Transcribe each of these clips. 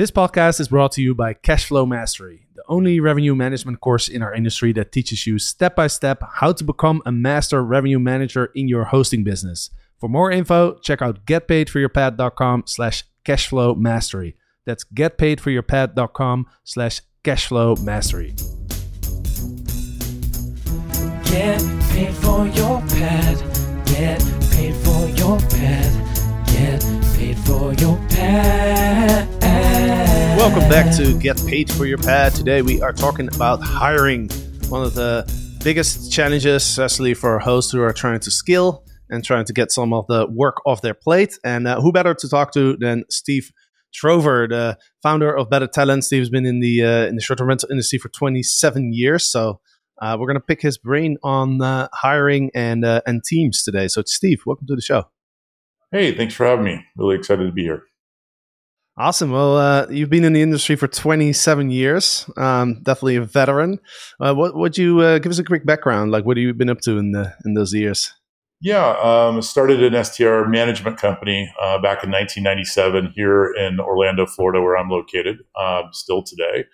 This podcast is brought to you by Cashflow Mastery, the only revenue management course in our industry that teaches you step by step how to become a master revenue manager in your hosting business. For more info, check out getpaidforyourpad.com slash cashflow mastery. That's getpaidforyourpad.com slash cashflow mastery. Get paid for your pad. Get paid for your pad. Get paid for your pad. Welcome back to Get Paid for Your Pad. Today we are talking about hiring, one of the biggest challenges, especially for hosts who are trying to skill and trying to get some of the work off their plate. And uh, who better to talk to than Steve Trover, the founder of Better Talent. Steve's been in the uh, in the short-term rental industry for 27 years, so uh, we're going to pick his brain on uh, hiring and uh, and teams today. So, Steve, welcome to the show. Hey, thanks for having me. Really excited to be here. Awesome. Well, uh, you've been in the industry for 27 years. Um, definitely a veteran. Uh, what would you uh, give us a quick background? Like, what have you been up to in the in those years? Yeah, um, started an STR management company uh, back in 1997 here in Orlando, Florida, where I'm located, uh, still today.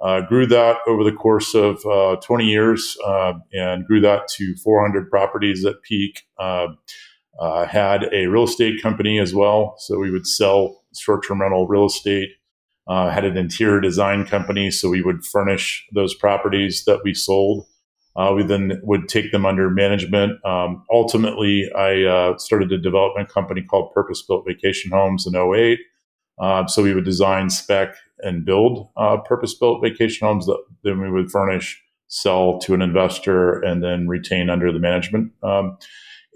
Uh, grew that over the course of 20 years and grew that to 400 properties at peak. had a real estate company as well, so we would sell short-term rental real estate. Uh, had an interior design company, so we would furnish those properties that we sold. Uh, we then would take them under management. Um, ultimately, I uh, started a development company called Purpose Built Vacation Homes in 08. Uh, so we would design, spec, and build uh, purpose built vacation homes that then we would furnish, sell to an investor, and then retain under the management. Um,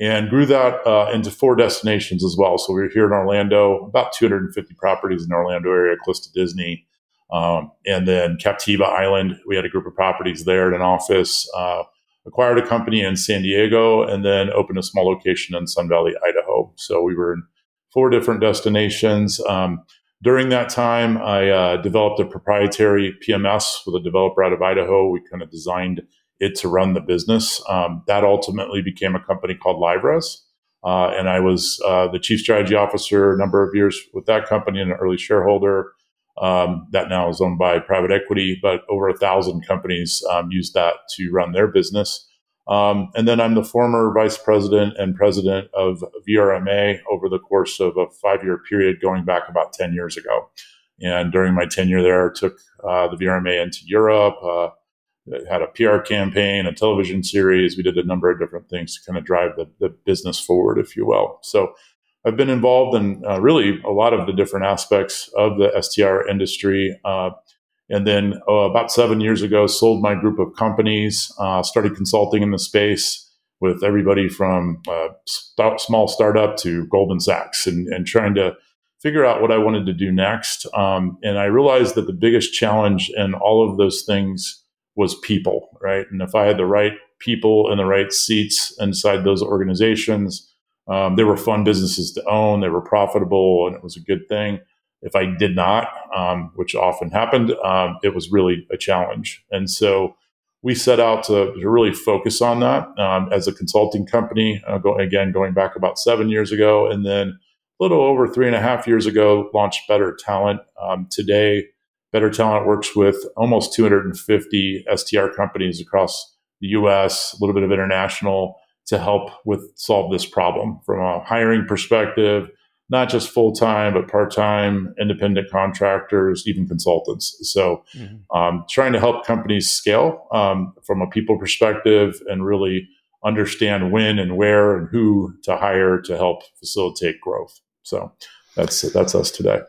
and grew that uh, into four destinations as well. So we are here in Orlando, about 250 properties in the Orlando area, close to Disney. Um, and then Captiva Island, we had a group of properties there at an office. Uh, acquired a company in San Diego, and then opened a small location in Sun Valley, Idaho. So we were in four different destinations. Um, during that time, I uh, developed a proprietary PMS with a developer out of Idaho. We kind of designed it to run the business. Um, that ultimately became a company called LiveRez. Uh, and I was uh, the chief strategy officer a number of years with that company and an early shareholder. Um, that now is owned by private equity, but over a thousand companies um, use that to run their business. Um, and then I'm the former vice president and president of VRMA over the course of a five year period going back about 10 years ago. And during my tenure there, I took uh, the VRMA into Europe, uh, had a PR campaign, a television series. We did a number of different things to kind of drive the, the business forward, if you will. So I've been involved in uh, really a lot of the different aspects of the STR industry. Uh, and then uh, about seven years ago, sold my group of companies, uh, started consulting in the space with everybody from uh, st- small startup to Goldman Sachs and, and trying to figure out what I wanted to do next. Um, and I realized that the biggest challenge in all of those things was people, right? And if I had the right people in the right seats inside those organizations, um, they were fun businesses to own. They were profitable, and it was a good thing. If I did not, um, which often happened, um, it was really a challenge. And so we set out to, to really focus on that um, as a consulting company. Uh, go, again, going back about seven years ago, and then a little over three and a half years ago, launched Better Talent. Um, today, Better Talent works with almost 250 STR companies across the US, a little bit of international to help with solve this problem from a hiring perspective, not just full time, but part time, independent contractors, even consultants. So, mm-hmm. um, trying to help companies scale um, from a people perspective and really understand when and where and who to hire to help facilitate growth. So, that's that's us today.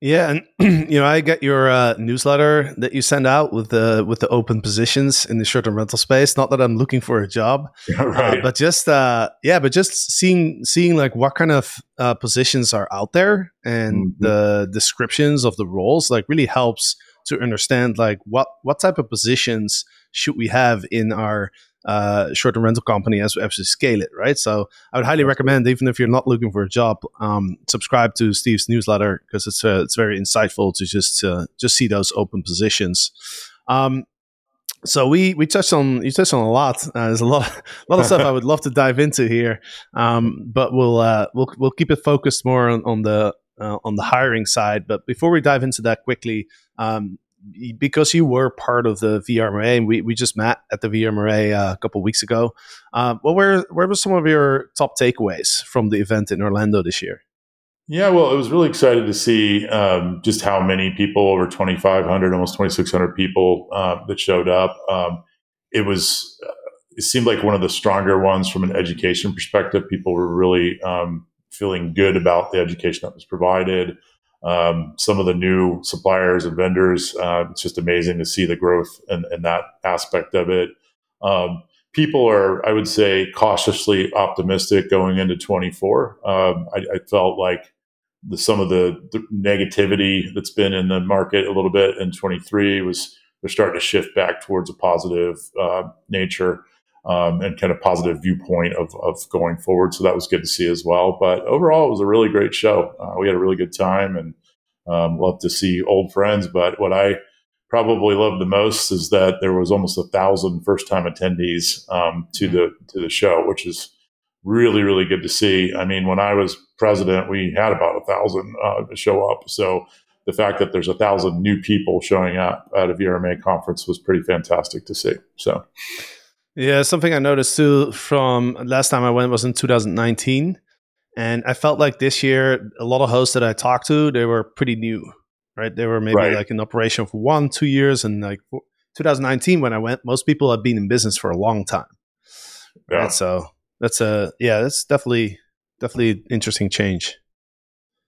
Yeah, and you know, I get your uh, newsletter that you send out with the with the open positions in the short-term rental space. Not that I'm looking for a job, right. uh, but just uh, yeah, but just seeing seeing like what kind of uh, positions are out there and mm-hmm. the descriptions of the roles like really helps to understand like what what type of positions should we have in our uh, short-term rental company as we actually scale it, right? So I would highly recommend, even if you're not looking for a job, um, subscribe to Steve's newsletter because it's uh, it's very insightful to just uh, just see those open positions. Um, so we we touched on you touched on a lot. Uh, there's a lot a lot of stuff I would love to dive into here, um, but we'll uh, we'll we'll keep it focused more on, on the uh, on the hiring side. But before we dive into that quickly, um, because you were part of the VRMA, and we, we just met at the VRMA uh, a couple weeks ago. Uh, what were where were some of your top takeaways from the event in Orlando this year? Yeah, well, it was really excited to see um, just how many people, over 2,500, almost 2,600 people uh, that showed up. Um, it was, uh, it seemed like one of the stronger ones from an education perspective. People were really um, feeling good about the education that was provided. Um, some of the new suppliers and vendors, uh, it's just amazing to see the growth in that aspect of it. Um, people are, I would say, cautiously optimistic going into 24. Um, I, I, felt like the, some of the, the, negativity that's been in the market a little bit in 23 was they're starting to shift back towards a positive uh, nature um, and kind of positive viewpoint of, of going forward. So that was good to see as well. But overall, it was a really great show. Uh, we had a really good time and um, love to see old friends. But what I probably loved the most is that there was almost a thousand first time attendees um, to the to the show, which is really really good to see. I mean, when I was president, we had about a thousand uh, show up. So the fact that there's a thousand new people showing up at a VRMA conference was pretty fantastic to see. So. Yeah, something I noticed too from last time I went was in 2019. And I felt like this year, a lot of hosts that I talked to, they were pretty new, right? They were maybe right. like in operation for one, two years. And like 2019, when I went, most people have been in business for a long time. Yeah. Right? So that's a, yeah, that's definitely, definitely interesting change.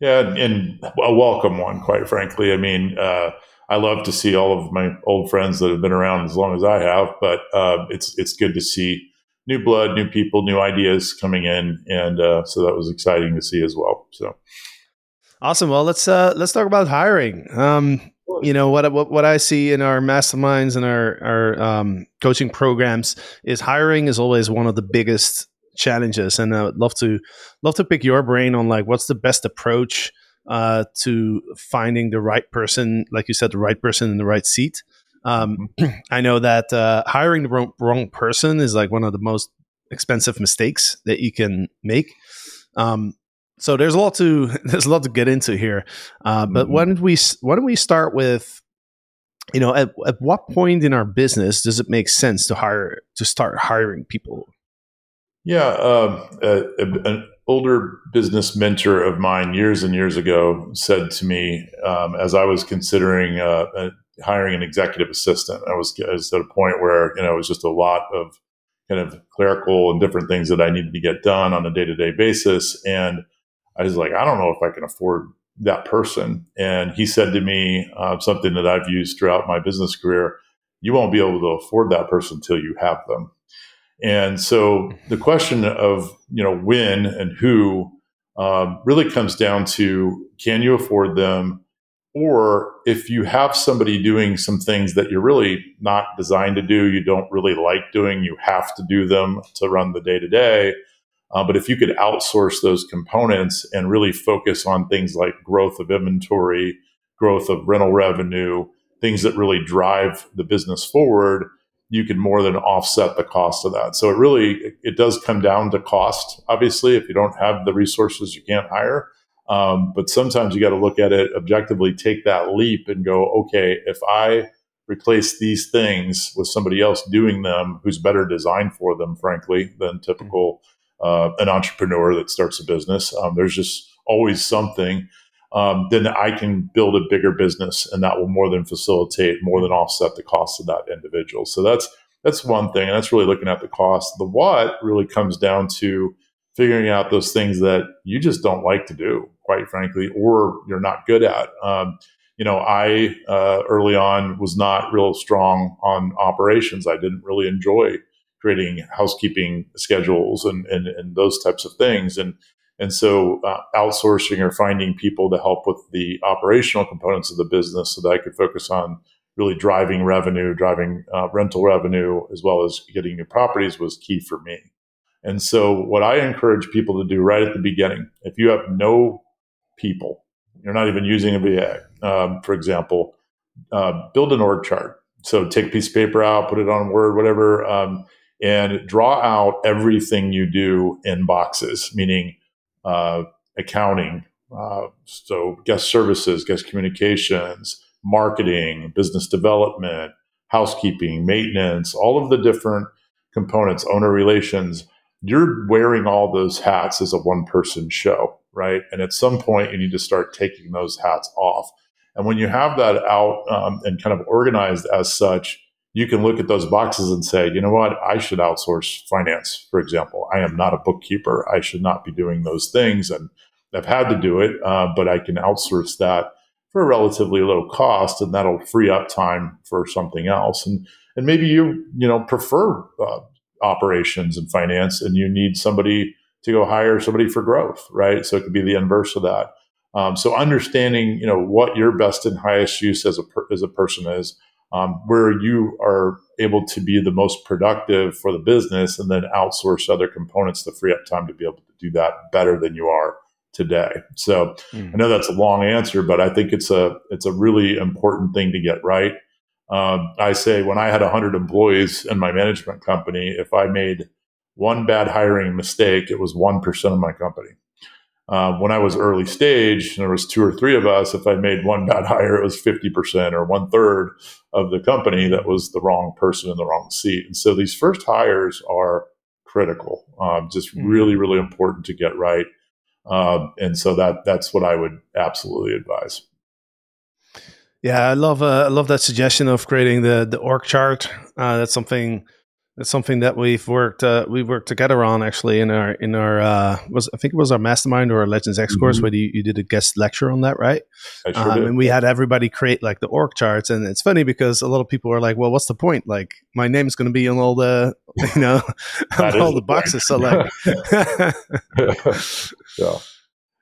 Yeah. And a welcome one, quite frankly. I mean, uh, I love to see all of my old friends that have been around as long as I have, but uh, it's it's good to see new blood, new people, new ideas coming in, and uh, so that was exciting to see as well. So awesome. Well, let's uh, let's talk about hiring. Um, you know what, what what I see in our masterminds and our our um, coaching programs is hiring is always one of the biggest challenges, and I would love to love to pick your brain on like what's the best approach uh, to finding the right person, like you said, the right person in the right seat. Um, mm-hmm. I know that uh, hiring the wrong, wrong, person is like one of the most expensive mistakes that you can make. Um, so there's a lot to there's a lot to get into here. Uh, but mm-hmm. why don't we why don't we start with you know at, at what point in our business does it make sense to hire to start hiring people? Yeah, um, uh, an older business mentor of mine years and years ago said to me um, as I was considering uh, uh, hiring an executive assistant. I was, I was, at a point where you know it was just a lot of kind of clerical and different things that I needed to get done on a day to day basis, and I was like, I don't know if I can afford that person. And he said to me uh, something that I've used throughout my business career: you won't be able to afford that person until you have them. And so the question of you know when and who um, really comes down to can you afford them, or if you have somebody doing some things that you're really not designed to do, you don't really like doing, you have to do them to run the day to day. But if you could outsource those components and really focus on things like growth of inventory, growth of rental revenue, things that really drive the business forward, you can more than offset the cost of that. So it really it does come down to cost. Obviously, if you don't have the resources, you can't hire. Um, but sometimes you got to look at it objectively, take that leap, and go, okay, if I replace these things with somebody else doing them who's better designed for them, frankly, than typical uh, an entrepreneur that starts a business. Um, there's just always something um, then I can build a bigger business, and that will more than facilitate, more than offset the cost of that individual. So that's that's one thing, and that's really looking at the cost. The what really comes down to figuring out those things that you just don't like to do, quite frankly, or you're not good at. Um, you know, I uh, early on was not real strong on operations. I didn't really enjoy creating housekeeping schedules and, and, and those types of things. And and so uh, outsourcing or finding people to help with the operational components of the business so that I could focus on really driving revenue, driving uh, rental revenue, as well as getting new properties was key for me. And so what I encourage people to do right at the beginning, if you have no people, you're not even using a VA, um, for example, uh, build an org chart. So take a piece of paper out, put it on Word, whatever, um, and draw out everything you do in boxes, meaning uh, accounting, Uh, so guest services, guest communications, marketing, business development, housekeeping, maintenance, all of the different components, owner relations. You're wearing all those hats as a one person show, right? And at some point, you need to start taking those hats off. And when you have that out um, and kind of organized as such, you can look at those boxes and say, you know what, I should outsource finance, for example. I am not a bookkeeper. I should not be doing those things. And I've had to do it, uh, but I can outsource that for a relatively low cost, and that'll free up time for something else. And and maybe you you know prefer uh, operations and finance, and you need somebody to go hire somebody for growth, right? So it could be the inverse of that. Um, so understanding you know what your best and highest use as a per, as a person is, um, where you are able to be the most productive for the business, and then outsource other components to free up time to be able to do that better than you are today. So mm. I know that's a long answer, but I think it's a it's a really important thing to get right. Um, I say when I had 100 employees in my management company, if I made one bad hiring mistake, it was one percent of my company. Uh, when I was early stage, and there was two or three of us. If I made one bad hire, it was 50% or one third of the company that was the wrong person in the wrong seat. And so these first hires are critical, um, just mm. really, really important to get right. Um, and so that that's what I would absolutely advise. Yeah, I love uh, I love that suggestion of creating the the org chart. Uh, that's something that's something that we've worked uh, we've worked together on actually in our in our uh, was I think it was our mastermind or our Legends X mm-hmm. course where you, you did a guest lecture on that, right? I Sure um, and we had everybody create like the org charts, and it's funny because a lot of people are like, "Well, what's the point? Like, my name's going to be on all the you know all the boxes." So like, yeah.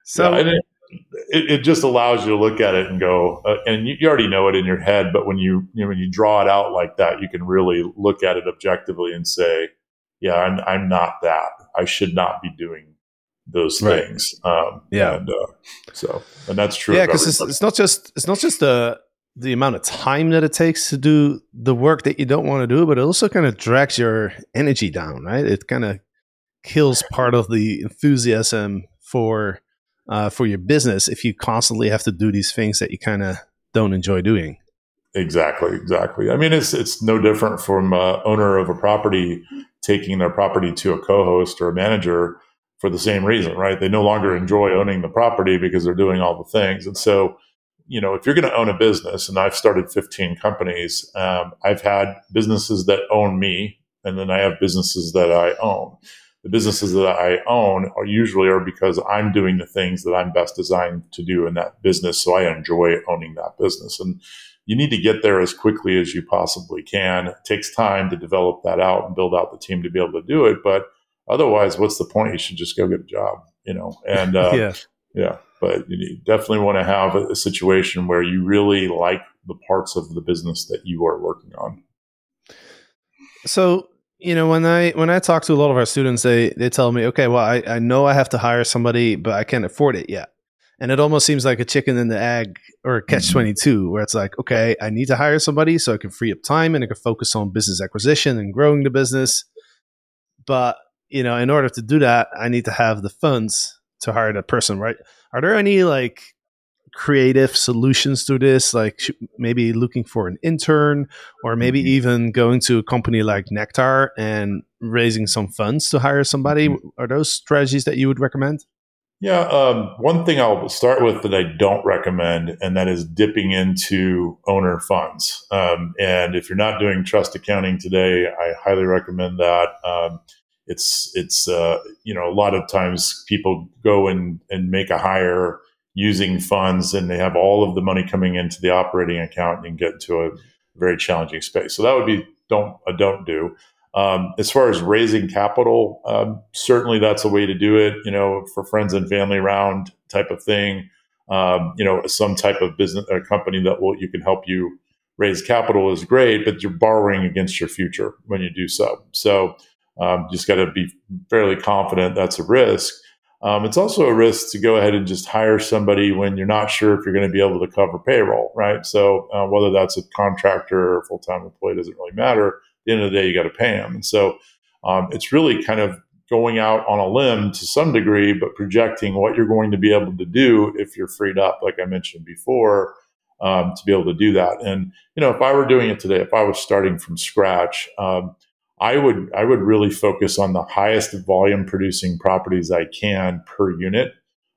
So yeah, it, it, just allows you to look at it and go, uh, and you, you, already know it in your head, but when you, you know, when you draw it out like that, you can really look at it objectively and say, yeah, I'm, I'm not that. I should not be doing those right. things. Um, yeah. And, uh, so, and that's true. Yeah. Cause it's, it's not just, it's not just the, the amount of time that it takes to do the work that you don't want to do, but it also kind of drags your energy down, right? It kind of kills part of the enthusiasm for uh, for your business if you constantly have to do these things that you kind of don't enjoy doing. Exactly, exactly. I mean, it's it's no different from uh, owner of a property taking their property to a co-host or a manager for the same reason, right? They no longer enjoy owning the property because they're doing all the things, and so you know, if you're going to own a business, and I've started 15 companies, um, I've had businesses that own me, and then I have businesses that I own the businesses that I own are usually are because I'm doing the things that I'm best designed to do in that business. So I enjoy owning that business. And you need to get there as quickly as you possibly can. It takes time to develop that out and build out the team to be able to do it. But otherwise, what's the point? You should just go get a job, you know? And, uh, yeah. Yeah. But you definitely want to have a, a situation where you really like the parts of the business that you are working on. So you know when i when i talk to a lot of our students they they tell me okay well i, I know i have to hire somebody but i can't afford it yet. And it almost seems like a chicken and the egg or a catch mm-hmm. 22 where it's like okay i need to hire somebody so i can free up time and i can focus on business acquisition and growing the business. But you know in order to do that i need to have the funds to hire that person right? Are there any like creative solutions to this, like maybe looking for an intern or maybe mm-hmm. even going to a company like Nectar and raising some funds to hire somebody? Mm-hmm. Are those strategies that you would recommend? Yeah, um, one thing I'll start with that I don't recommend, and that is dipping into owner funds. Um, and if you're not doing trust accounting today, I highly recommend that. Um, it's it's uh, you know a lot of times people go and and make a hire using funds and they have all of the money coming into the operating account and you get into a very challenging space. So that would be don't a don't do. Um, as far as raising capital, um, certainly that's a way to do it. You know, for friends and family round type of thing. Um, you know, some type of business a company that will you can help you raise capital is great, but you're borrowing against your future when you do so. So um, just got to be fairly confident that's a risk. Um, it's also a risk to go ahead and just hire somebody when you're not sure if you're going to be able to cover payroll, right? So uh, whether that's a contractor or full time employee doesn't really matter. At the end of the day, you got to pay them, and so um, it's really kind of going out on a limb to some degree, but projecting what you're going to be able to do if you're freed up, like I mentioned before, um, to be able to do that. And you know, if I were doing it today, if I was starting from scratch, um, I would I would really focus on the highest volume producing properties I can per unit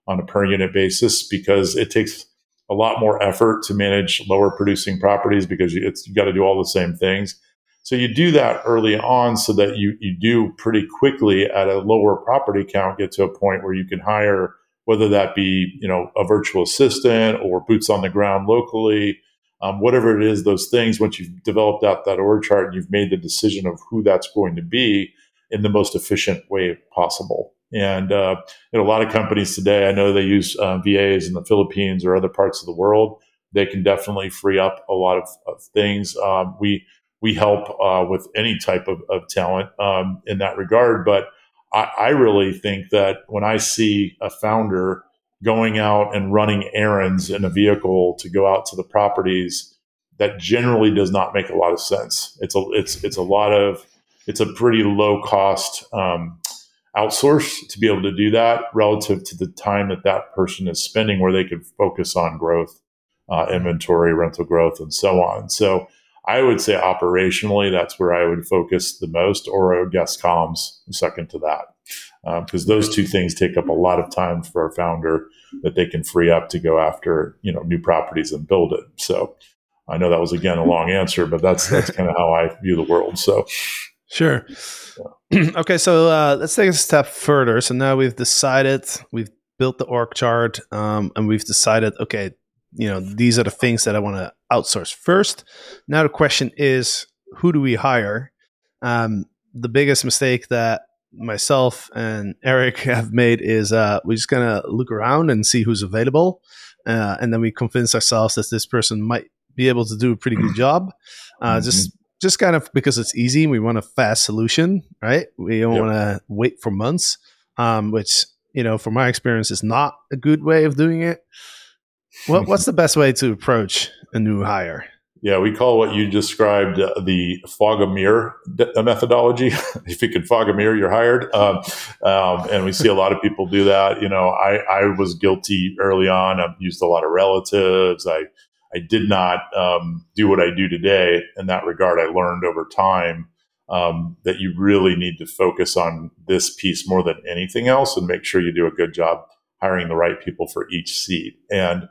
on a per unit basis because it takes a lot more effort to manage lower producing properties because it's you got to do all the same things. So you do that early on so that you you do pretty quickly at a lower property count get to a point where you can hire whether that be you know a virtual assistant or boots on the ground locally um, whatever it is, those things, once you've developed out that org chart and you've made the decision of who that's going to be in the most efficient way possible. And uh, a lot of companies today, I know they use uh, VAs in the Philippines or other parts of the world. They can definitely free up a lot of, of things. Um, we we help uh, with any type of, of talent um, in that regard. But I, I really think that when I see a founder going out and running errands in a vehicle to go out to the properties that generally does not make a lot of sense. It's a it's it's a lot of it's a pretty low cost um, outsource to be able to do that relative to the time that that person is spending, where they could focus on growth, uh, inventory, rental growth, and so on. So I would say operationally, that's where I would focus the most, or guest comms second to that because um, those two things take up a lot of time for our founder that they can free up to go after you know new properties and build it. So I know that was again a long answer, but that's that's kind of how I view the world. So sure. Yeah. okay, so uh, let's take a step further. So now we've decided we've built the org chart, um, and we've decided okay, you know these are the things that I want to outsource first. Now the question is, who do we hire? Um, the biggest mistake that myself and Eric have made is uh, we're just gonna look around and see who's available, uh, and then we convince ourselves that this person might be able to do a pretty good job. Uh, mm-hmm. Just just kind of because it's easy, we want a fast solution, right? We don't yep. want to wait for months, um, which you know, from my experience, is not a good way of doing it. What, what's the best way to approach a new hire? Yeah, we call what you described uh, the fog a mirror uh, methodology. if you can fog a mirror, you're hired. Um, um, and we see a lot of people do that. You know, I, I was guilty early on. I've used a lot of relatives. I, I did not um, do what I do today in that regard. I learned over time um, that you really need to focus on this piece more than anything else and make sure you do a good job hiring the right people for each seat. And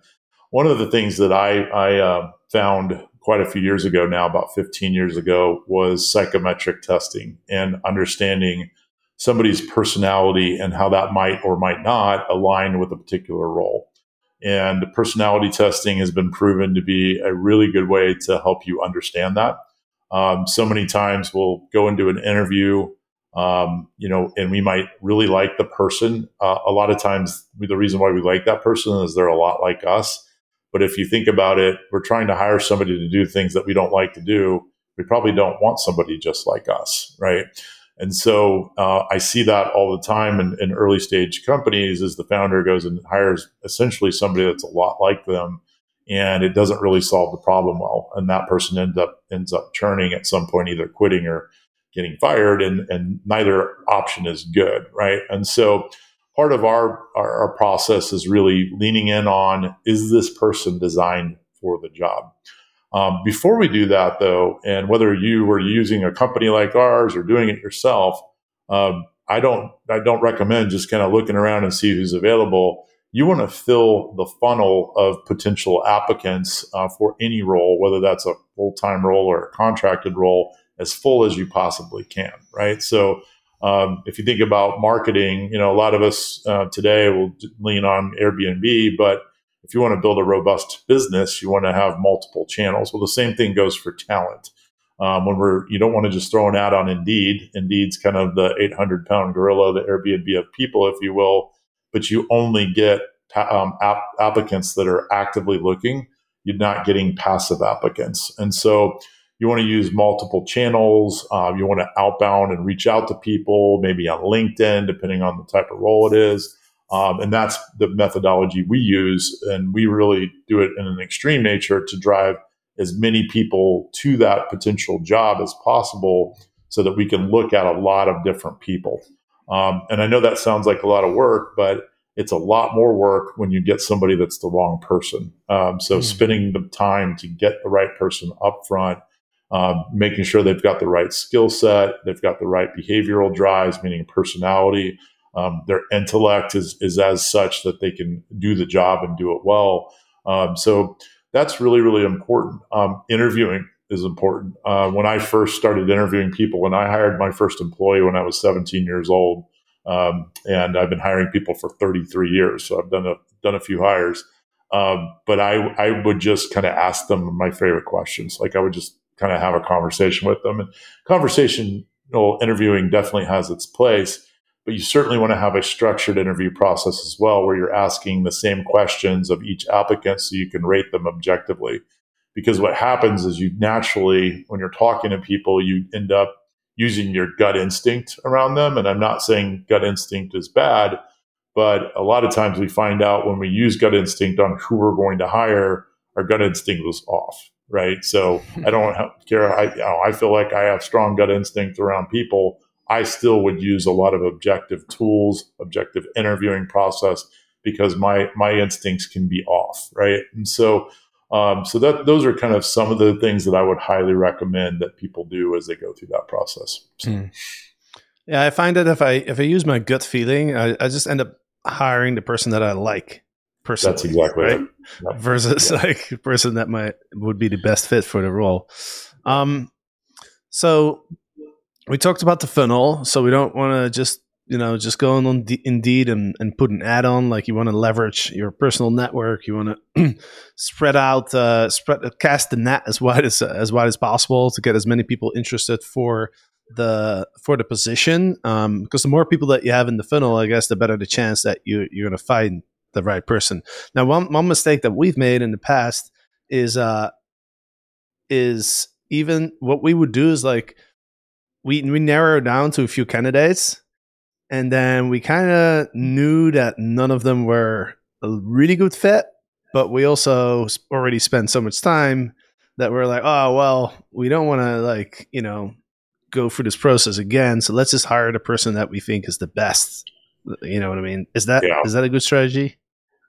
one of the things that I, I uh, found quite a few years ago now, about 15 years ago, was psychometric testing and understanding somebody's personality and how that might or might not align with a particular role. And personality testing has been proven to be a really good way to help you understand that. Um, so many times we'll go into an interview, um, you know, and we might really like the person. Uh, a lot of times, the reason why we like that person is they're a lot like us. But if you think about it, we're trying to hire somebody to do things that we don't like to do. We probably don't want somebody just like us, right? And so uh, I see that all the time in, in, early stage companies as the founder goes and hires essentially somebody that's a lot like them and it doesn't really solve the problem well. And that person ends up ends up churning at some point, either quitting or getting fired, and, and neither option is good, right? And so part of our, our, our process is really leaning in on is this person designed for the job? Um, before we do that, though, and whether you were using a company like ours or doing it yourself, um, I don't I don't recommend just kind of looking around and see who's available. You want to fill the funnel of potential applicants uh, for any role, whether that's a full time role or a contracted role, as full as you possibly can. Right. So um, if you think about marketing, you know, a lot of us uh, today will lean on Airbnb, but if you want to build a robust business, you want to have multiple channels. Well, the same thing goes for talent. Um, when we're, you don't want to just throw an ad on Indeed. Indeed's kind of the 800 pound gorilla, the Airbnb of people, if you will, but you only get um, applicants that are actively looking. You're not getting passive applicants. And so, you want to use multiple channels. Uh, you want to outbound and reach out to people, maybe on LinkedIn, depending on the type of role it is. Um, and that's the methodology we use. And we really do it in an extreme nature to drive as many people to that potential job as possible so that we can look at a lot of different people. Um, and I know that sounds like a lot of work, but it's a lot more work when you get somebody that's the wrong person. Um, so mm. spending the time to get the right person up front, um, making sure they've got the right skill set, they've got the right behavioral drives, meaning personality, um, their intellect is, is as such that they can do the job and do it well. Um, so that's really, really important. Um, interviewing is important. Uh, when I first started interviewing people, when I hired my first employee when I was 17 years old, um, and I've been hiring people for 33 years, so I've done a done a few hires. Um, but I I would just kind of ask them my favorite questions. Like I would just kind of have a conversation with them. And conversational interviewing definitely has its place, but you certainly want to have a structured interview process as well, where you're asking the same questions of each applicant so you can rate them objectively. Because what happens is you naturally, when you're talking to people, you end up using your gut instinct around them. And I'm not saying gut instinct is bad, but a lot of times we find out when we use gut instinct on who we're going to hire, our gut instinct was off, right? So I don't care. I, you know, I feel like I have strong gut instinct around people. I still would use a lot of objective tools, objective interviewing process because my my instincts can be off, right? And so um, so that those are kind of some of the things that I would highly recommend that people do as they go through that process. So. Mm. Yeah, I find that if I if I use my gut feeling, I, I just end up hiring the person that I like. Personally, That's exactly right. Yep. Versus yeah. like a person that might would be the best fit for the role. Um, so we talked about the funnel, so we don't want to just you know just go on Indeed and, and put an ad on. Like you want to leverage your personal network. You want to spread out, uh, spread cast the net as wide as as wide as possible to get as many people interested for the for the position. Um, because the more people that you have in the funnel, I guess the better the chance that you you're going to find the right person. Now, one one mistake that we've made in the past is uh is even what we would do is like we we narrow down to a few candidates and then we kind of knew that none of them were a really good fit but we also already spent so much time that we're like oh well we don't want to like you know go through this process again so let's just hire the person that we think is the best you know what i mean is that yeah. is that a good strategy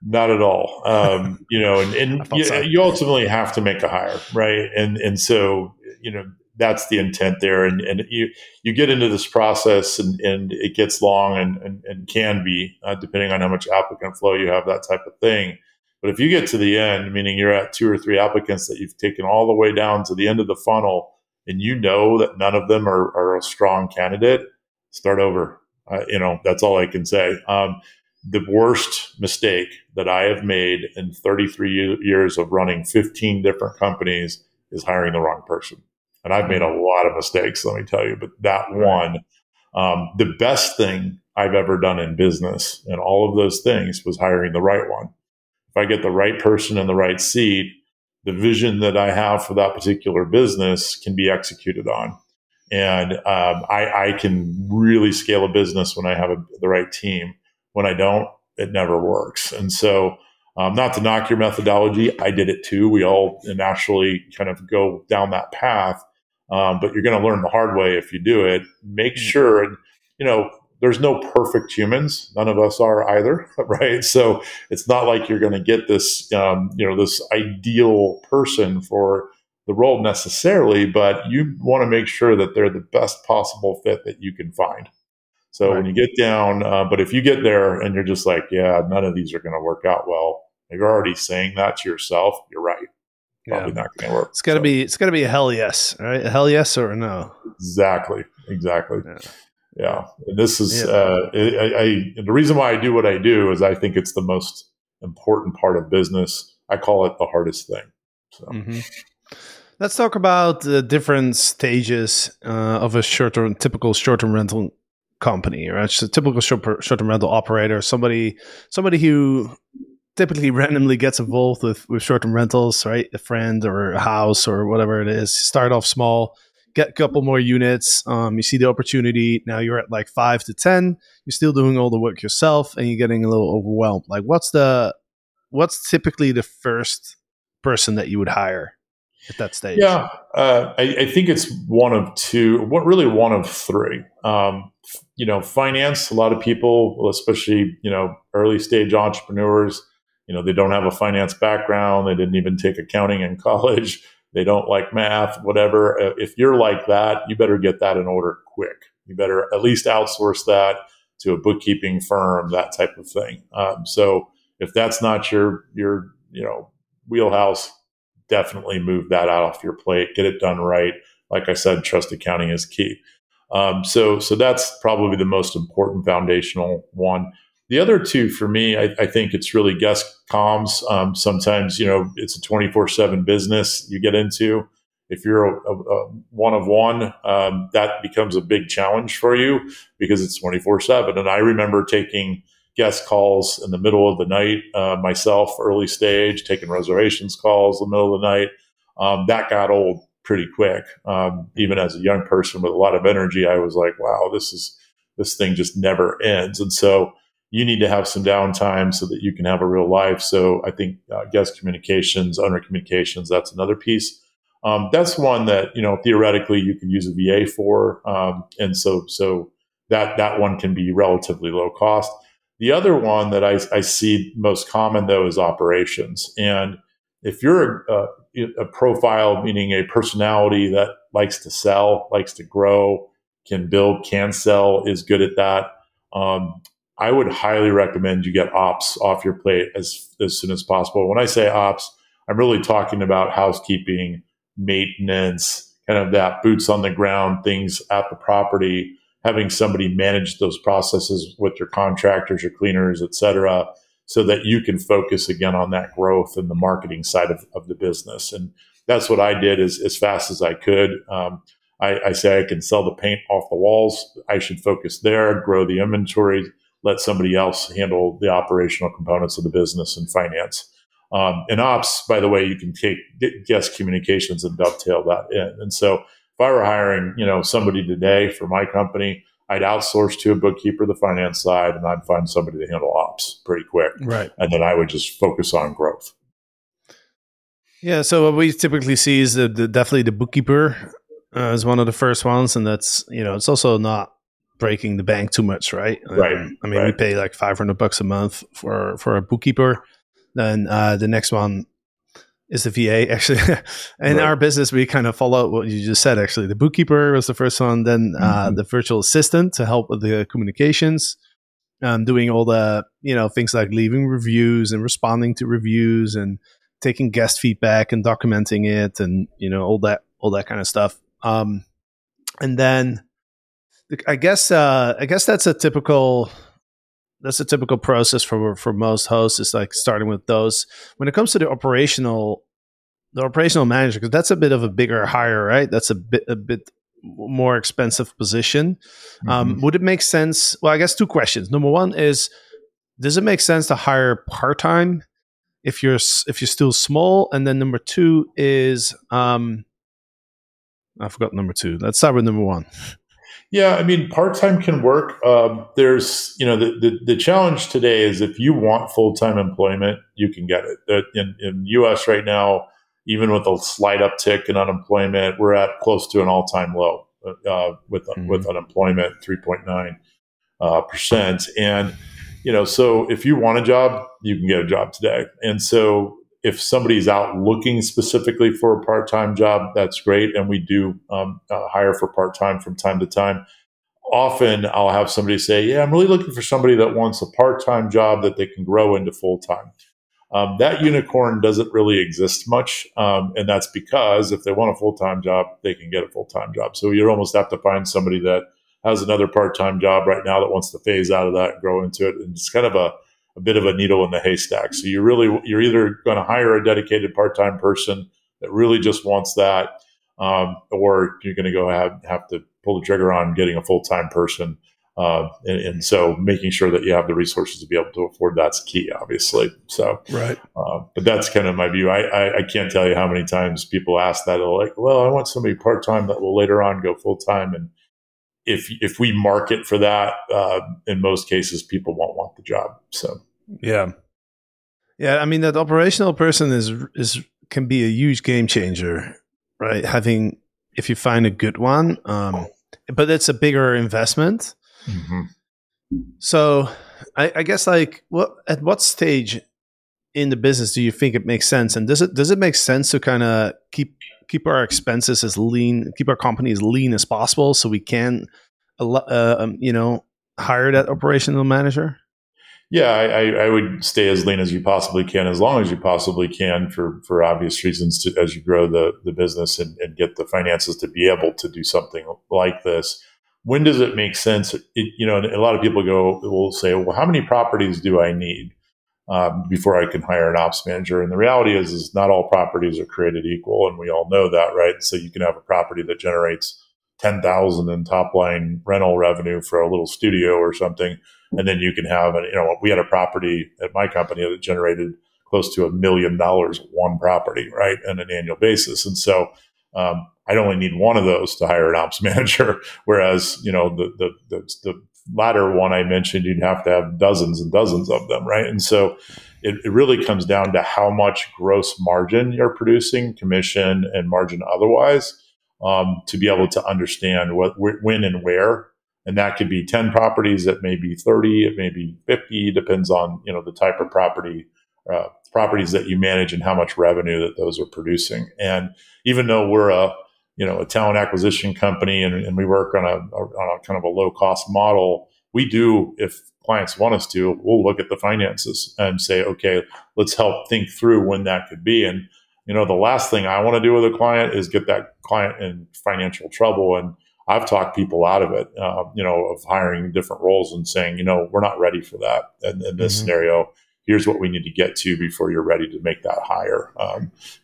not at all um, you know and, and you, so. you ultimately have to make a hire right and and so you know that's the intent there. And, and you, you get into this process and, and it gets long and, and, and can be, uh, depending on how much applicant flow you have, that type of thing. But if you get to the end, meaning you're at two or three applicants that you've taken all the way down to the end of the funnel, and you know that none of them are, are a strong candidate, start over. Uh, you know, that's all I can say. Um, the worst mistake that I have made in 33 years of running 15 different companies is hiring the wrong person. And I've made a lot of mistakes, let me tell you, but that one, um, the best thing I've ever done in business and all of those things was hiring the right one. If I get the right person in the right seat, the vision that I have for that particular business can be executed on. And um, I, I, can really scale a business when I have a, the right team. When I don't, it never works. And so um, not to knock your methodology, I did it too. We all naturally kind of go down that path, um, but you're going to learn the hard way if you do it. Make mm-hmm. sure, you know, there's no perfect humans. None of us are either, right? So it's not like you're going to get this, um, you know, this ideal person for the role necessarily, but you want to make sure that they're the best possible fit that you can find. So right. when you get down, uh, but if you get there and you're just like, yeah, none of these are going to work out well, you're already saying that to yourself. You're right. Probably yeah. not going to work. It's got to so. be. It's got to be a hell yes, right? A hell yes or a no. Exactly. Exactly. Yeah. yeah. And this is yeah. uh, I, I, the reason why I do what I do is I think it's the most important part of business. I call it the hardest thing. So. Mm-hmm. Let's talk about the different stages uh, of a short-term, typical short-term rental company, right? It's a typical short-term rental operator, somebody, somebody who typically randomly gets involved with with short-term rentals, right? A friend or a house or whatever it is. Start off small, get a couple more units. Um, you see the opportunity. Now you're at like five to ten. You're still doing all the work yourself, and you're getting a little overwhelmed. Like, what's the what's typically the first person that you would hire at that stage? Yeah, uh, I, I, think it's one of two. What really one of three. Um, you know, finance. A lot of people, especially you know, early stage entrepreneurs, you know, they don't have a finance background. They didn't even take accounting in college. They don't like math, whatever. Uh, if you're like that, you better get that in order quick. You better at least outsource that to a bookkeeping firm, that type of thing. Um, so if that's not your your you know wheelhouse, definitely move that out off your plate. Get it done right. Like I said, trust accounting is key. Um, so so that's probably the most important foundational one. The other two for me, I, I think it's really guest comms. Um, sometimes you know it's a twenty four seven business you get into if you're a, a, a one of one, um, that becomes a big challenge for you because it's 24 7. And I remember taking guest calls in the middle of the night uh, myself, early stage, taking reservations calls in the middle of the night. Um, that got old pretty quick. Um, even as a young person with a lot of energy, I was like, wow, this is this thing just never ends. And so you need to have some downtime so that you can have a real life. So I think uh, guest communications, owner communications, that's another piece. Um, that's one that you know theoretically you could use a VA for, um, and so so that that one can be relatively low cost. The other one that I, I see most common though is operations, and if you're a, a, profile meaning a personality that likes to sell, likes to grow, can build, can sell, is good at that. Um, I would highly recommend you get ops off your plate as as soon as possible. When I say ops, I'm really talking about housekeeping maintenance, kind of that boots on the ground things at the property, having somebody manage those processes with your contractors, your cleaners, et cetera, so that you can focus again on that growth and the marketing side of, of the business. And that's what I did as, as fast as I could. Um, I, I say I can sell the paint off the walls. I should focus there, grow the inventory, let somebody else handle the operational components of the business and finance. Um, in ops, by the way, you can take guest communications and dovetail that in. And so if I were hiring, you know, somebody today for my company, I'd outsource to a bookkeeper the finance side and I'd find somebody to handle ops pretty quick. Right. And then I would just focus on growth. Yeah. So what we typically see is the, the definitely the bookkeeper uh, is one of the first ones. And that's, you know, it's also not breaking the bank too much, right? Right. Um, I mean, right. we pay like 500 bucks a month for, for a bookkeeper. Then uh, the next one is the VA. Actually, in right. our business, we kind of follow what you just said. Actually, the bookkeeper was the first one. Then uh, mm-hmm. the virtual assistant to help with the communications, um, doing all the you know things like leaving reviews and responding to reviews and taking guest feedback and documenting it and you know all that all that kind of stuff. Um, and then I guess uh, I guess that's a typical that's a typical process for for most hosts is like starting with those. When it comes to the operational the operational manager because that's a bit of a bigger hire right? That's a bit a bit more expensive position. Um, mm-hmm. would it make sense well i guess two questions. Number one is does it make sense to hire part-time if you're if you're still small? And then number two is um i forgot number two. Let's start with number one Yeah, I mean, part time can work. Um, there's, you know, the, the, the challenge today is if you want full time employment, you can get it. In, in U.S. right now, even with a slight uptick in unemployment, we're at close to an all time low uh, with mm-hmm. with unemployment, three point nine uh, percent. And you know, so if you want a job, you can get a job today. And so if somebody's out looking specifically for a part-time job, that's great, and we do um, uh, hire for part-time from time to time. Often, I'll have somebody say, "Yeah, I'm really looking for somebody that wants a part-time job that they can grow into full-time." Um, that unicorn doesn't really exist much, um, and that's because if they want a full-time job, they can get a full-time job. So you almost have to find somebody that has another part-time job right now that wants to phase out of that and grow into it. And it's kind of a a bit of a needle in the haystack. So you really you're either going to hire a dedicated part time person that really just wants that, um, or you're going to go have have to pull the trigger on getting a full time person. Uh, and, and, so making sure that you have the resources to be able to afford that's key, obviously. So, right. Uh, but that's kind of my view. I, I, I, can't tell you how many times people ask that. They're like, well, I want somebody part time that will later on go full time. And if if we market for that, uh, in most cases, people won't want the job. So yeah, yeah. I mean, that operational person is is can be a huge game changer, right? Having if you find a good one, um, but it's a bigger investment. Mm-hmm. So, I, I, guess like what at what stage in the business do you think it makes sense, and does it does it make sense to kind of keep keep our expenses as lean, keep our company as lean as possible, so we can, uh, um, you know, hire that operational manager? Yeah, I, I, would stay as lean as you possibly can, as long as you possibly can, for for obvious reasons. To, as you grow the the business and, and get the finances to be able to do something like this, when does it make sense? It, you know, a lot of people go will say, "Well, how many properties do I need um, before I can hire an ops manager?" And the reality is, is not all properties are created equal, and we all know that, right? So you can have a property that generates ten thousand in top line rental revenue for a little studio or something and then you can have, you know, we had a property at my company that generated close to a million dollars one property, right, on an annual basis. And so um, I'd only need one of those to hire an ops manager. Whereas, you know, the, the, the, the latter one I mentioned, you'd have to have dozens and dozens of them, right? And so it, it, really comes down to how much gross margin you're producing, commission and margin otherwise, um, to be able to understand what, when and where and that could be 10 properties it may be 30 it may be 50 depends on you know the type of property uh, properties that you manage and how much revenue that those are producing and even though we're a you know a talent acquisition company and, and we work on a, on a kind of a low cost model we do if clients want us to we'll look at the finances and say okay let's help think through when that could be and you know the last thing i want to do with a client is get that client in financial trouble and I've talked people out of it, uh, you know, of hiring different roles and saying, you know, we're not ready for that in, in this mm-hmm. scenario. Here's what we need to get to before you're ready to make that hire,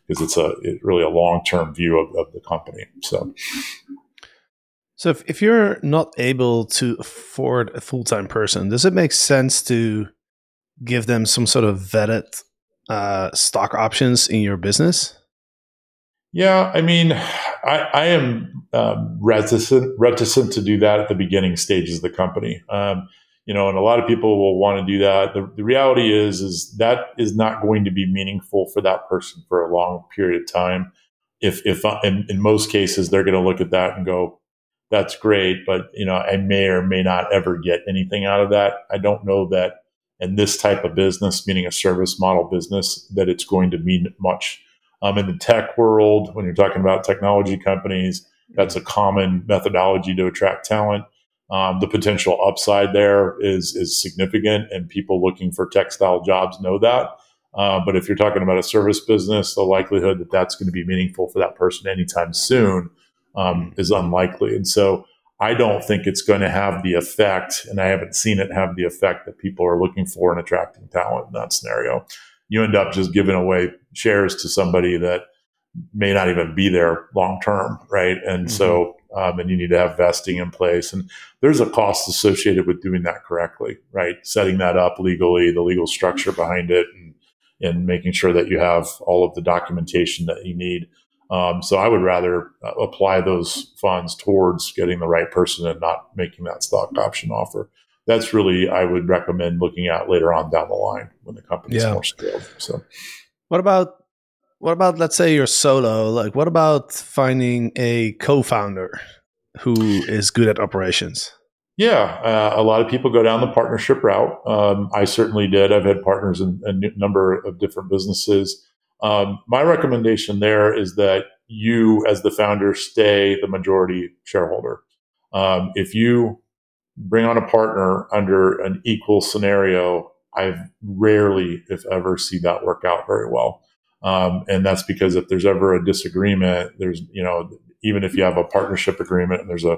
because um, it's a it really a long term view of, of the company. So. So if, if you're not able to afford a full time person, does it make sense to give them some sort of vested uh, stock options in your business? Yeah, I mean, I, I am um, reticent reticent to do that at the beginning stages of the company. Um, you know, and a lot of people will want to do that. The, the reality is, is that is not going to be meaningful for that person for a long period of time. If, if uh, in, in most cases they're going to look at that and go, "That's great," but you know, I may or may not ever get anything out of that. I don't know that in this type of business, meaning a service model business, that it's going to mean much um, in the tech world, when you're talking about technology companies, that's a common methodology to attract talent. Um, the potential upside there is is significant, and people looking for textile jobs know that. Uh, but if you're talking about a service business, the likelihood that that's going to be meaningful for that person anytime soon um, is unlikely. And so I don't think it's going to have the effect, and I haven't seen it have the effect that people are looking for in attracting talent in that scenario you end up just giving away shares to somebody that may not even be there long term, right? And mm-hmm. so, um, and you need to have vesting in place, and there's a cost associated with doing that correctly, right? Setting that up legally, the legal structure behind it, and, and making sure that you have all of the documentation that you need. Um, so I would rather uh, apply those funds towards getting the right person and not making that stock option offer that's really I would recommend looking at later on down the line when the company's yeah. more scaled. So, what about what about let's say you're solo? Like, what about finding a co-founder who is good at operations? Yeah, uh, a lot of people go down the partnership route. Um, I certainly did. I've had partners in a number of different businesses. Um, my recommendation there is that you, as the founder, stay the majority shareholder. Um, if you bring on a partner under an equal scenario, I've rarely, if ever, see that work out very well. Um, and that's because if there's ever a disagreement, there's, you know, even if you have a partnership agreement and there's a,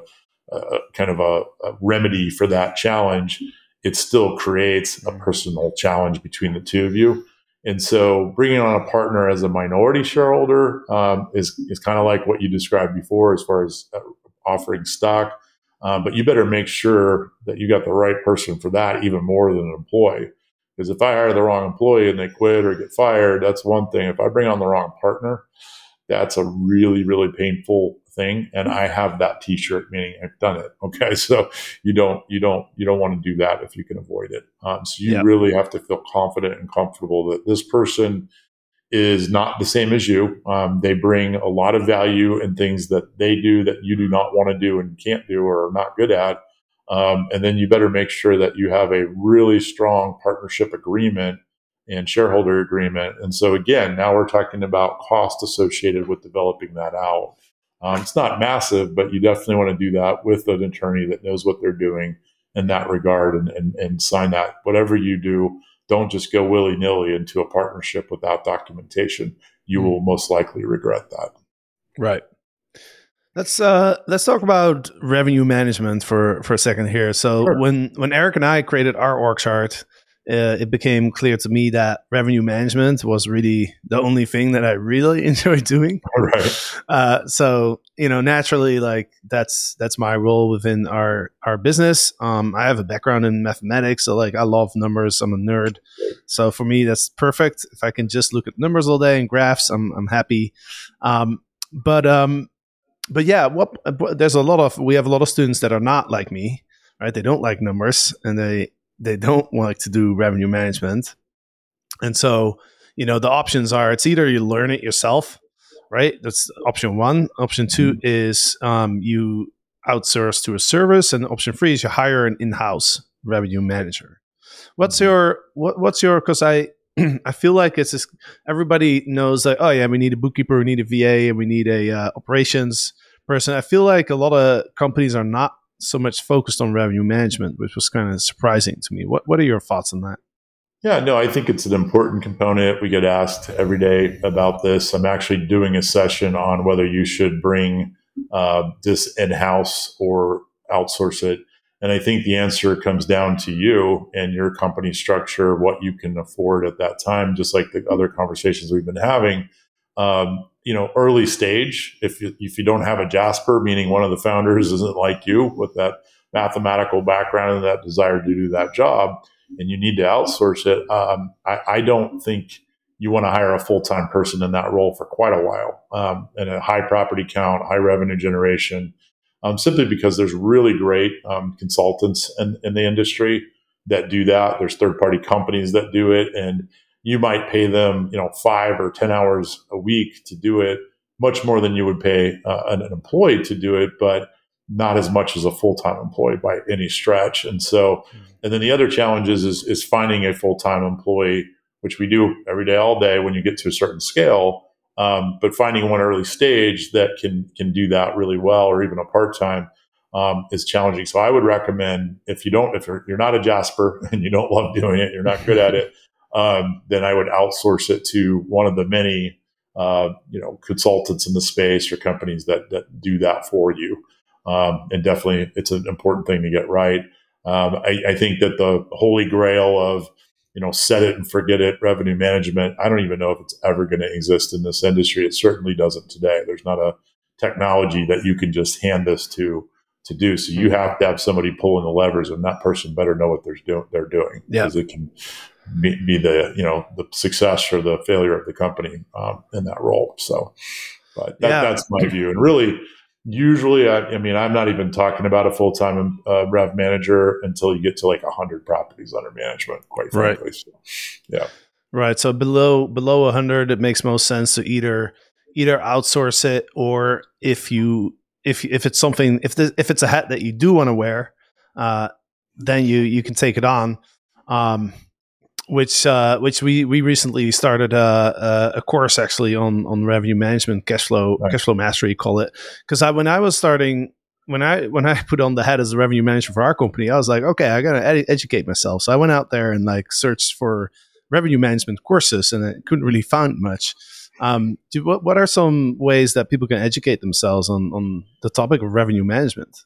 a kind of a, a, remedy for that challenge, it still creates a personal challenge between the two of you. And so bringing on a partner as a minority shareholder um, is, is kind of like what you described before as far as uh, offering stock uh, but you better make sure that you got the right person for that even more than an employee. Because if I hire the wrong employee and they quit or get fired, that's one thing. If I bring on the wrong partner, that's a really, really painful thing. And I have that t-shirt, meaning I've done it. Okay. So you don't, you don't, you don't want to do that if you can avoid it. Um, so you really have to feel confident and comfortable that this person is not the same as you. Um, they bring a lot of value in things that they do that you do not want to do and can't do or are not good at. Um, and then you better make sure that you have a really strong partnership agreement and shareholder agreement. And so again, now we're talking about cost associated with developing that out. Um, it's not massive, but you definitely want to do that with an attorney that knows what they're doing in that regard and, and, and sign that. Whatever you do, don't just go willy nilly into a partnership without documentation. You mm-hmm. will most likely regret that. Right. Let's uh let's talk about revenue management for for a second here. So sure. when when Eric and I created our org chart, uh, it became clear to me that revenue management was really the only thing that I really enjoy doing. Right. Uh, so you know, naturally, like that's that's my role within our our business. Um, I have a background in mathematics, so like I love numbers. I'm a nerd, so for me, that's perfect. If I can just look at numbers all day and graphs, I'm I'm happy. Um, but um, but yeah, what there's a lot of we have a lot of students that are not like me, right? They don't like numbers and they they don't like to do revenue management. And so, you know, the options are it's either you learn it yourself, right? That's option one. Option 2 mm-hmm. is um, you outsource to a service, and option three is you hire an in-house revenue manager. What's mm-hmm. your what, what's your because I I feel like it's just everybody knows that oh yeah we need a bookkeeper we need a VA and we need a uh, operations person. I feel like a lot of companies are not so much focused on revenue management, which was kind of surprising to me. What What are your thoughts on that? Yeah, no, I think it's an important component. We get asked every day about this. I'm actually doing a session on whether you should bring uh, this in house or outsource it. And I think the answer comes down to you and your company structure, what you can afford at that time, just like the other conversations we've been having. Um, you know, early stage, if you, if you don't have a Jasper, meaning one of the founders isn't like you with that mathematical background and that desire to do that job, and you need to outsource it, um, I, I, don't think you want to hire a full time person in that role for quite a while. Um, and a high property count, high revenue generation, um, simply because there's really great um, consultants in, in the industry that do that. There's third party companies that do it, and you might pay them, you know, five or 10 hours a week to do it, much more than you would pay uh, an, an, employee to do it, but not as much as a full time employee by any stretch. And so, hmm. and then the other challenge is, is, is finding a full time employee, which we do every day, all day when you get to a certain scale. Um, but finding one early stage that can can do that really well, or even a part time, um, is challenging. So I would recommend if you don't, if you're, you're not a Jasper and you don't love doing it, you're not good at it, um, then I would outsource it to one of the many uh, you know consultants in the space or companies that that do that for you. Um, and definitely, it's an important thing to get right. Um, I, I, think that the holy grail of you know set it and forget it revenue management. I don't even know if it's ever going to exist in this industry. It certainly doesn't today. There's not a technology that you can just hand this to to do. So you have to have somebody pulling the levers, and that person better know what they're doing. They're doing because it can be, be, the you know the success or the failure of the company um, in that role. So, but that, yeah. that's my view. And really, usually, I, I, mean, I'm not even talking about a full time uh, rev manager until you get to like hundred properties under management. Quite frankly, right. So, yeah. Right. So below below 100, it makes most sense to either either outsource it or if you if if it's something if the, if it's a hat that you do want to wear, uh, then you you can take it on. Um, which uh, which we we recently started a, a, course actually on on revenue management, cash flow, right. cash flow mastery, call it. Because I when I was starting when I when I put on the hat as a revenue manager for our company, I was like, okay, I gotta ed- educate myself. So I went out there and like searched for revenue management courses, and I couldn't really find much. Um, do, what what are some ways that people can educate themselves on on the topic of revenue management?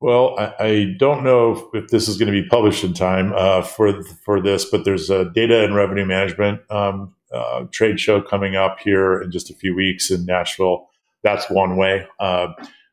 Well, I, I, don't know if, if, this is going to be published in time uh, for for this, but there's a data and revenue management um, uh, trade show coming up here in just a few weeks in Nashville. That's one way. Uh,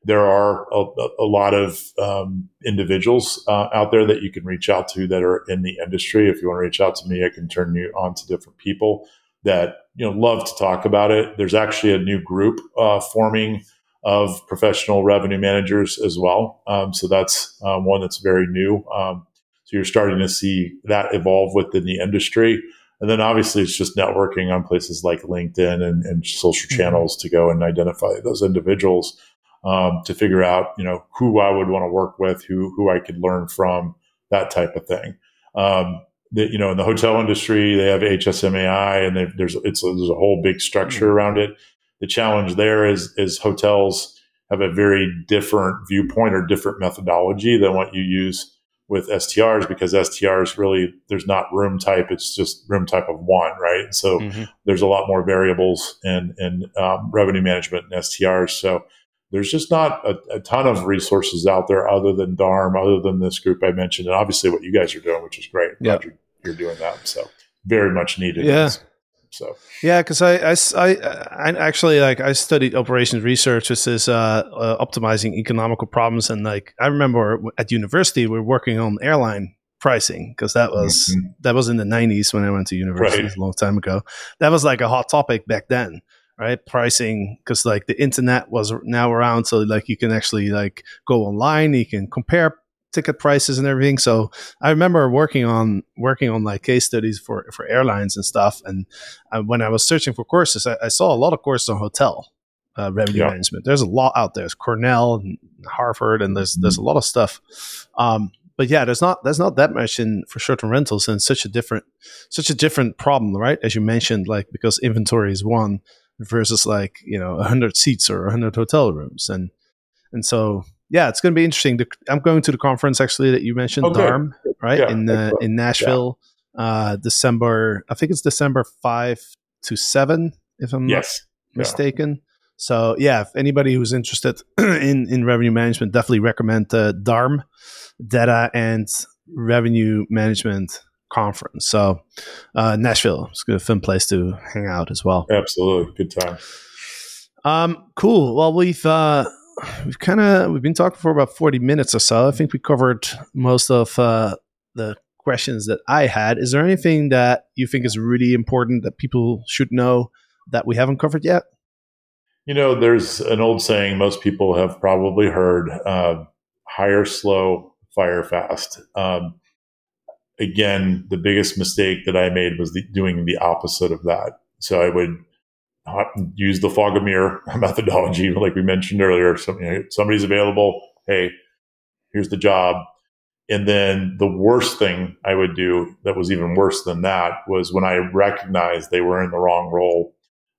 there are a, a lot of um, individuals uh, out there that you can reach out to that are in the industry. If you want to reach out to me, I can turn you on to different people that you know love to talk about it. There's actually a new group uh, forming of professional revenue managers as well. Um, so that's um, one that's very new. Um, so you're starting to see that evolve within the industry. And then obviously it's just networking on places like LinkedIn and, and social mm-hmm. channels to go and identify those individuals. um, to figure out, you know, who I would want to work with, who who I could learn from, that type of thing. Um, the, you know, in the hotel industry, they have HSMAI, and there's it's there's a whole big structure mm-hmm. around it. The challenge there is is hotels have a very different viewpoint or different methodology than what you use with STRs because STRs really there's not room type; it's just room type of one, right? So mm-hmm. there's a lot more variables in in um, revenue management and STRs. So there's just not a, a, ton of resources out there other than DARM, other than this group I mentioned, and obviously what you guys are doing, which is great. Yeah, you're, you're, doing that, so very much needed. Yeah. So yeah, because I, I, I, I, actually like I studied operations research, which is uh, uh, optimizing economical problems, and like I remember at university we are working on airline pricing because that was mm-hmm. that was in the 90s when I went to university right. a long time ago. That was like a hot topic back then right pricing because like the internet was now around so like you can actually like go online you can compare ticket prices and everything. So i remember working on working on like case studies for for airlines and stuff. And when i was searching for courses I, I, saw a lot of courses on hotel uh, revenue yeah. management. There's a lot out there. There's cornell and harvard and there's there's a lot of stuff. Um, but yeah, there's not there's not that much in for short-term rentals and such a different such a different problem, right? As you mentioned, like because inventory is one, versus like you know 100 seats or 100 hotel rooms. And and so yeah it's going to be interesting i'm going to the conference actually that you mentioned okay. darm right yeah, in uh, in nashville yeah. uh december i think it's december 5 to 7 if i'm yes. not mistaken yeah. so yeah if anybody who's interested in in revenue management definitely recommend uh, darm data and revenue management conference. So uh, Nashville is a fun place to hang out as well. Absolutely, good time. Um, cool. Well, we've uh, we've kind of we've been talking for about forty minutes or so. I think we covered most of uh, the questions that I had. Is there anything that you think is really important that people should know that we haven't covered yet? You know, there's an old saying most people have probably heard: uh, "Hire slow, fire fast." Um, again, the biggest mistake that I made was the, doing the opposite of that. So I would use the fog of mirror methodology, like we mentioned earlier. So, somebody's available. Hey, here's the job. And then the worst thing I would do that was even worse than that was when I recognized they were in the wrong role.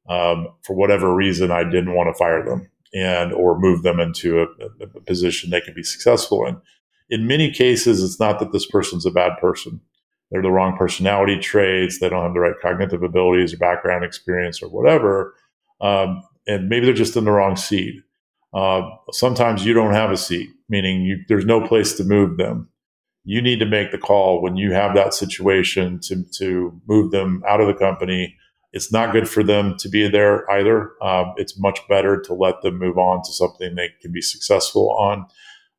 Um, for whatever reason, I didn't want to fire them and or move them into a, a position they could be successful in in many cases, it's not that this person's a bad person. They're the wrong personality traits. They don't have the right cognitive abilities or background experience or whatever. Um, and maybe they're just in the wrong seat. Uh, sometimes you don't have a seat, meaning you, there's no place to move them. You need to make the call when you have that situation to, to move them out of the company. It's not good for them to be there either. Uh, it's much better to let them move on to something they can be successful on.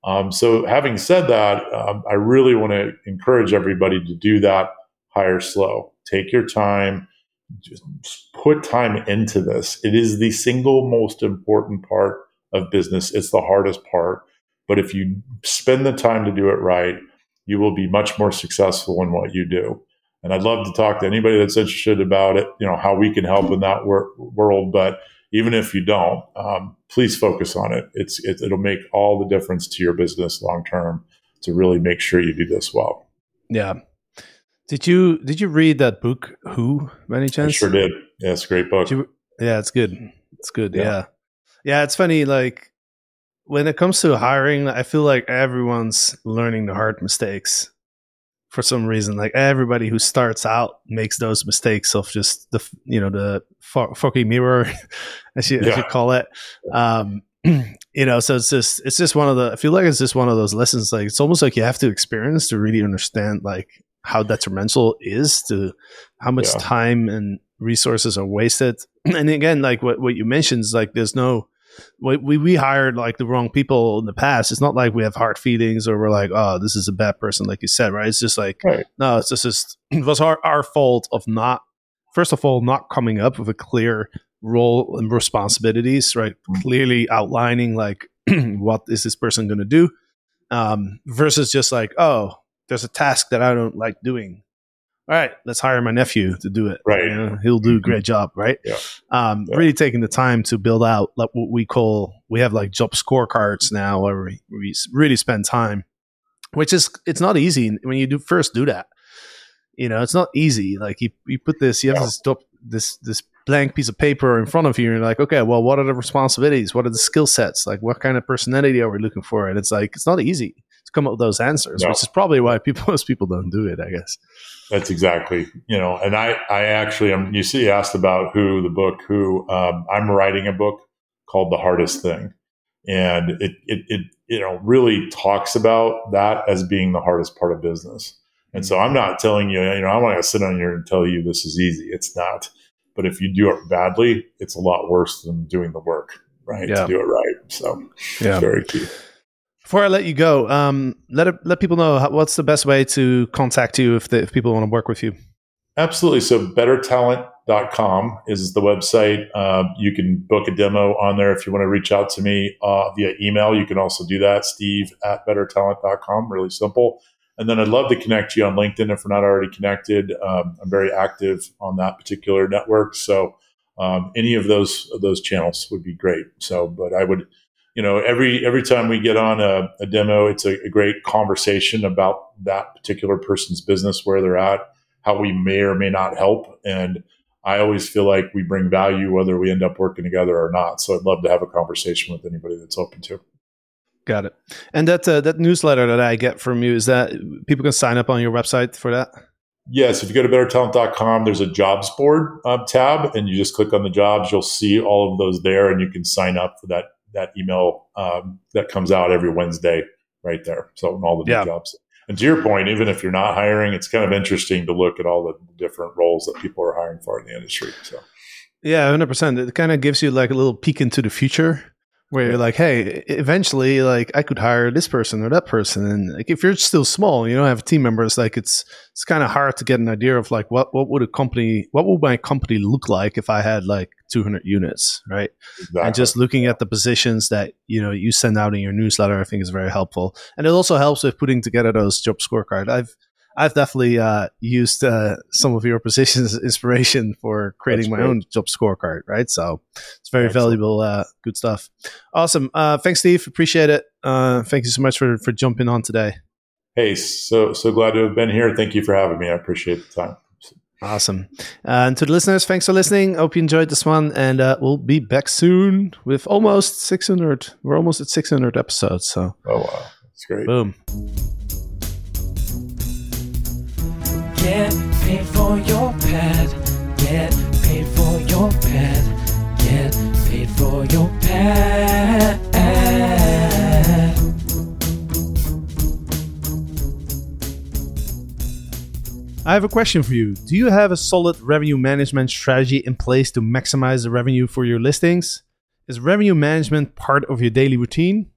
Um, so, having said that, um, I really want to encourage everybody to do that hire slow. Take your time, just put time into this. It is the single most important part of business. It's the hardest part. But if you spend the time to do it right, you will be much more successful in what you do. And I'd love to talk to anybody that's interested about it, you know, how we can help in that wor- world. But even if you don't, um, please focus on it. It's it, it'll make all the difference to your business long term to really make sure you do this well. Yeah. Did you did you read that book Who by any chance? I sure did. Yeah, it's a great book. You, yeah, it's good. It's good. Yeah. yeah. Yeah, it's funny like when it comes to hiring, I feel like everyone's learning the hard mistakes for some reason. Like everybody who starts out makes those mistakes of just the you know the foggy mirror, as you, yeah. as you call it. Um, you know, so it's just it's just one of the. I feel like it's just one of those lessons. Like it's almost like you have to experience to really understand like how detrimental is to how much yeah. time and resources are wasted. And again, like what what you mentioned is like there's no we, we, we hired like the wrong people in the past. It's not like we have hard feelings or we're like, oh, this is a bad person, like you said, right? It's just like, right. no, it's just, it was our, our fault of not, first of all, not coming up with a clear role and responsibilities, right? Mm-hmm. Clearly outlining like, what is this person going to do? Um, versus just like, oh, there's a task that I don't like doing. All right, let's hire my nephew to do it. Right. You know, he'll do a great job, right? Yeah. Um, Yeah. Really taking the time to build out like what we call, we have like job scorecards now where we, we really spend time, which is, it's not easy when you do first do that. You know, it's not easy. Like you, you put this, you have Yeah. this, job, this, this blank piece of paper in front of you and you're like, okay, well, what are the responsibilities? What are the skill sets? Like what kind of personality are we looking for? And it's like, it's not easy come up with those answers, No. which is probably why people, most people don't do it, I guess. That's exactly, you know, and I, I actually am, you see, you asked about who the book, who, um, I'm writing a book called The Hardest Thing. And it, it, it, you know, really talks about that as being the hardest part of business. And so I'm not telling you, you know, I'm not going to sit on here and tell you this is easy. It's not. But if you do it badly, it's a lot worse than doing the work, right? Yeah. To do it right. So Yeah. it's very key. Before I let you go, um, let let people know how, what's the best way to contact you if, they, if people want to work with you. Absolutely. So bettertalent.com is the website. Uh, you can book a demo on there if you want to reach out to me uh, via email. You can also do that, steve at bettertalent.com. Really simple. And then I'd love to connect you on LinkedIn if we're not already connected. Um, I'm very active on that particular network. So um, any of those those channels would be great. So, but I would, you know, every every time we get on a, a demo, it's a, a great conversation about that particular person's business, where they're at, how we may or may not help. And I always feel like we bring value whether we end up working together or not. So I'd love to have a conversation with anybody that's open to. Got it. And that uh, that newsletter that I get from you is that people can sign up on your website for that. Yes, if you go to bettertalent.com, there's a jobs board uh, tab, and you just click on the jobs. You'll see all of those there, and you can sign up for that that email um, that comes out every Wednesday right there. So all the new Yeah. jobs. And to your point, even if you're not hiring, it's kind of interesting to look at all the different roles that people are hiring for in the industry. So Yeah, hundred percent. It kind of gives you like a little peek into the future, where you're like, hey, eventually, like I could hire this person or that person, and like if you're still small, you don't have team members, like it's it's kind of hard to get an idea of like what what would a company, what would my company look like if I had like 200 units, right? exactly. and just looking at the positions that you know you send out in your newsletter i think is very helpful and it also helps with putting together those job scorecard i've i've definitely uh, used uh, some of your positions inspiration for creating That's my great. own job scorecard right so it's very Excellent. valuable uh, good stuff awesome uh, thanks steve appreciate it uh, thank you so much for for jumping on today hey, so so glad to have been here. Thank you for having me. I appreciate the time. Awesome. Uh, and to the listeners, thanks for listening. Hope you enjoyed this one. And uh, we'll be back soon with almost 600. We're almost at 600 episodes. So, Oh wow, that's great. boom. Get paid for your pad. Get paid for your pad. Get paid for your pad. I have a question for you. Do you have a solid revenue management strategy in place to maximize the revenue for your listings? Is revenue management part of your daily routine?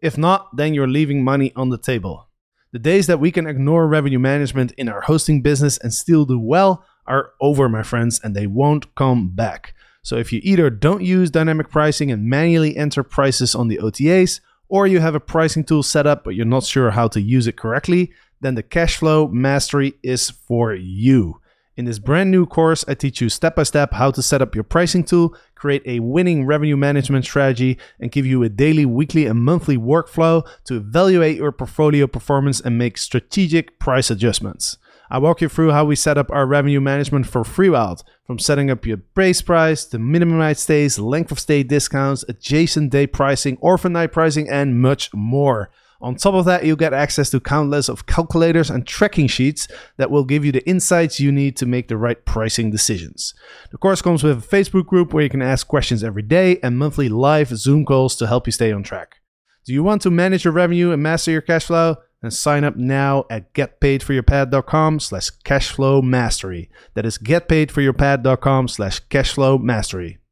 If not, then you're leaving money on the table. The days that we can ignore revenue management in our hosting business and still do well are over, my friends, and they won't come back. So if you either don't use dynamic pricing and manually enter prices on the OTAs, or you have a pricing tool set up but you're not sure how to use it correctly, then the cash flow Mastery is for you. In this brand new course, I teach you step by step how to set up your pricing tool, create a winning revenue management strategy, and give you a daily, weekly, and monthly workflow to evaluate your portfolio performance and make strategic price adjustments. I walk you through how we set up our revenue management for FreeWild, from setting up your base price to minimum night stays, length of stay discounts, adjacent day pricing, orphan night pricing, and much more. On top of that, you'll get access to countless of calculators and tracking sheets that will give you the insights you need to make the right pricing decisions. The course comes with a Facebook group where you can ask questions every day and monthly live Zoom calls to help you stay on track. Do you want to manage your revenue and master your cash flow? Then sign up now at getpaidforyourpad.com slash cashflow mastery. That is getpaidforyourpad.com slash cashflow mastery.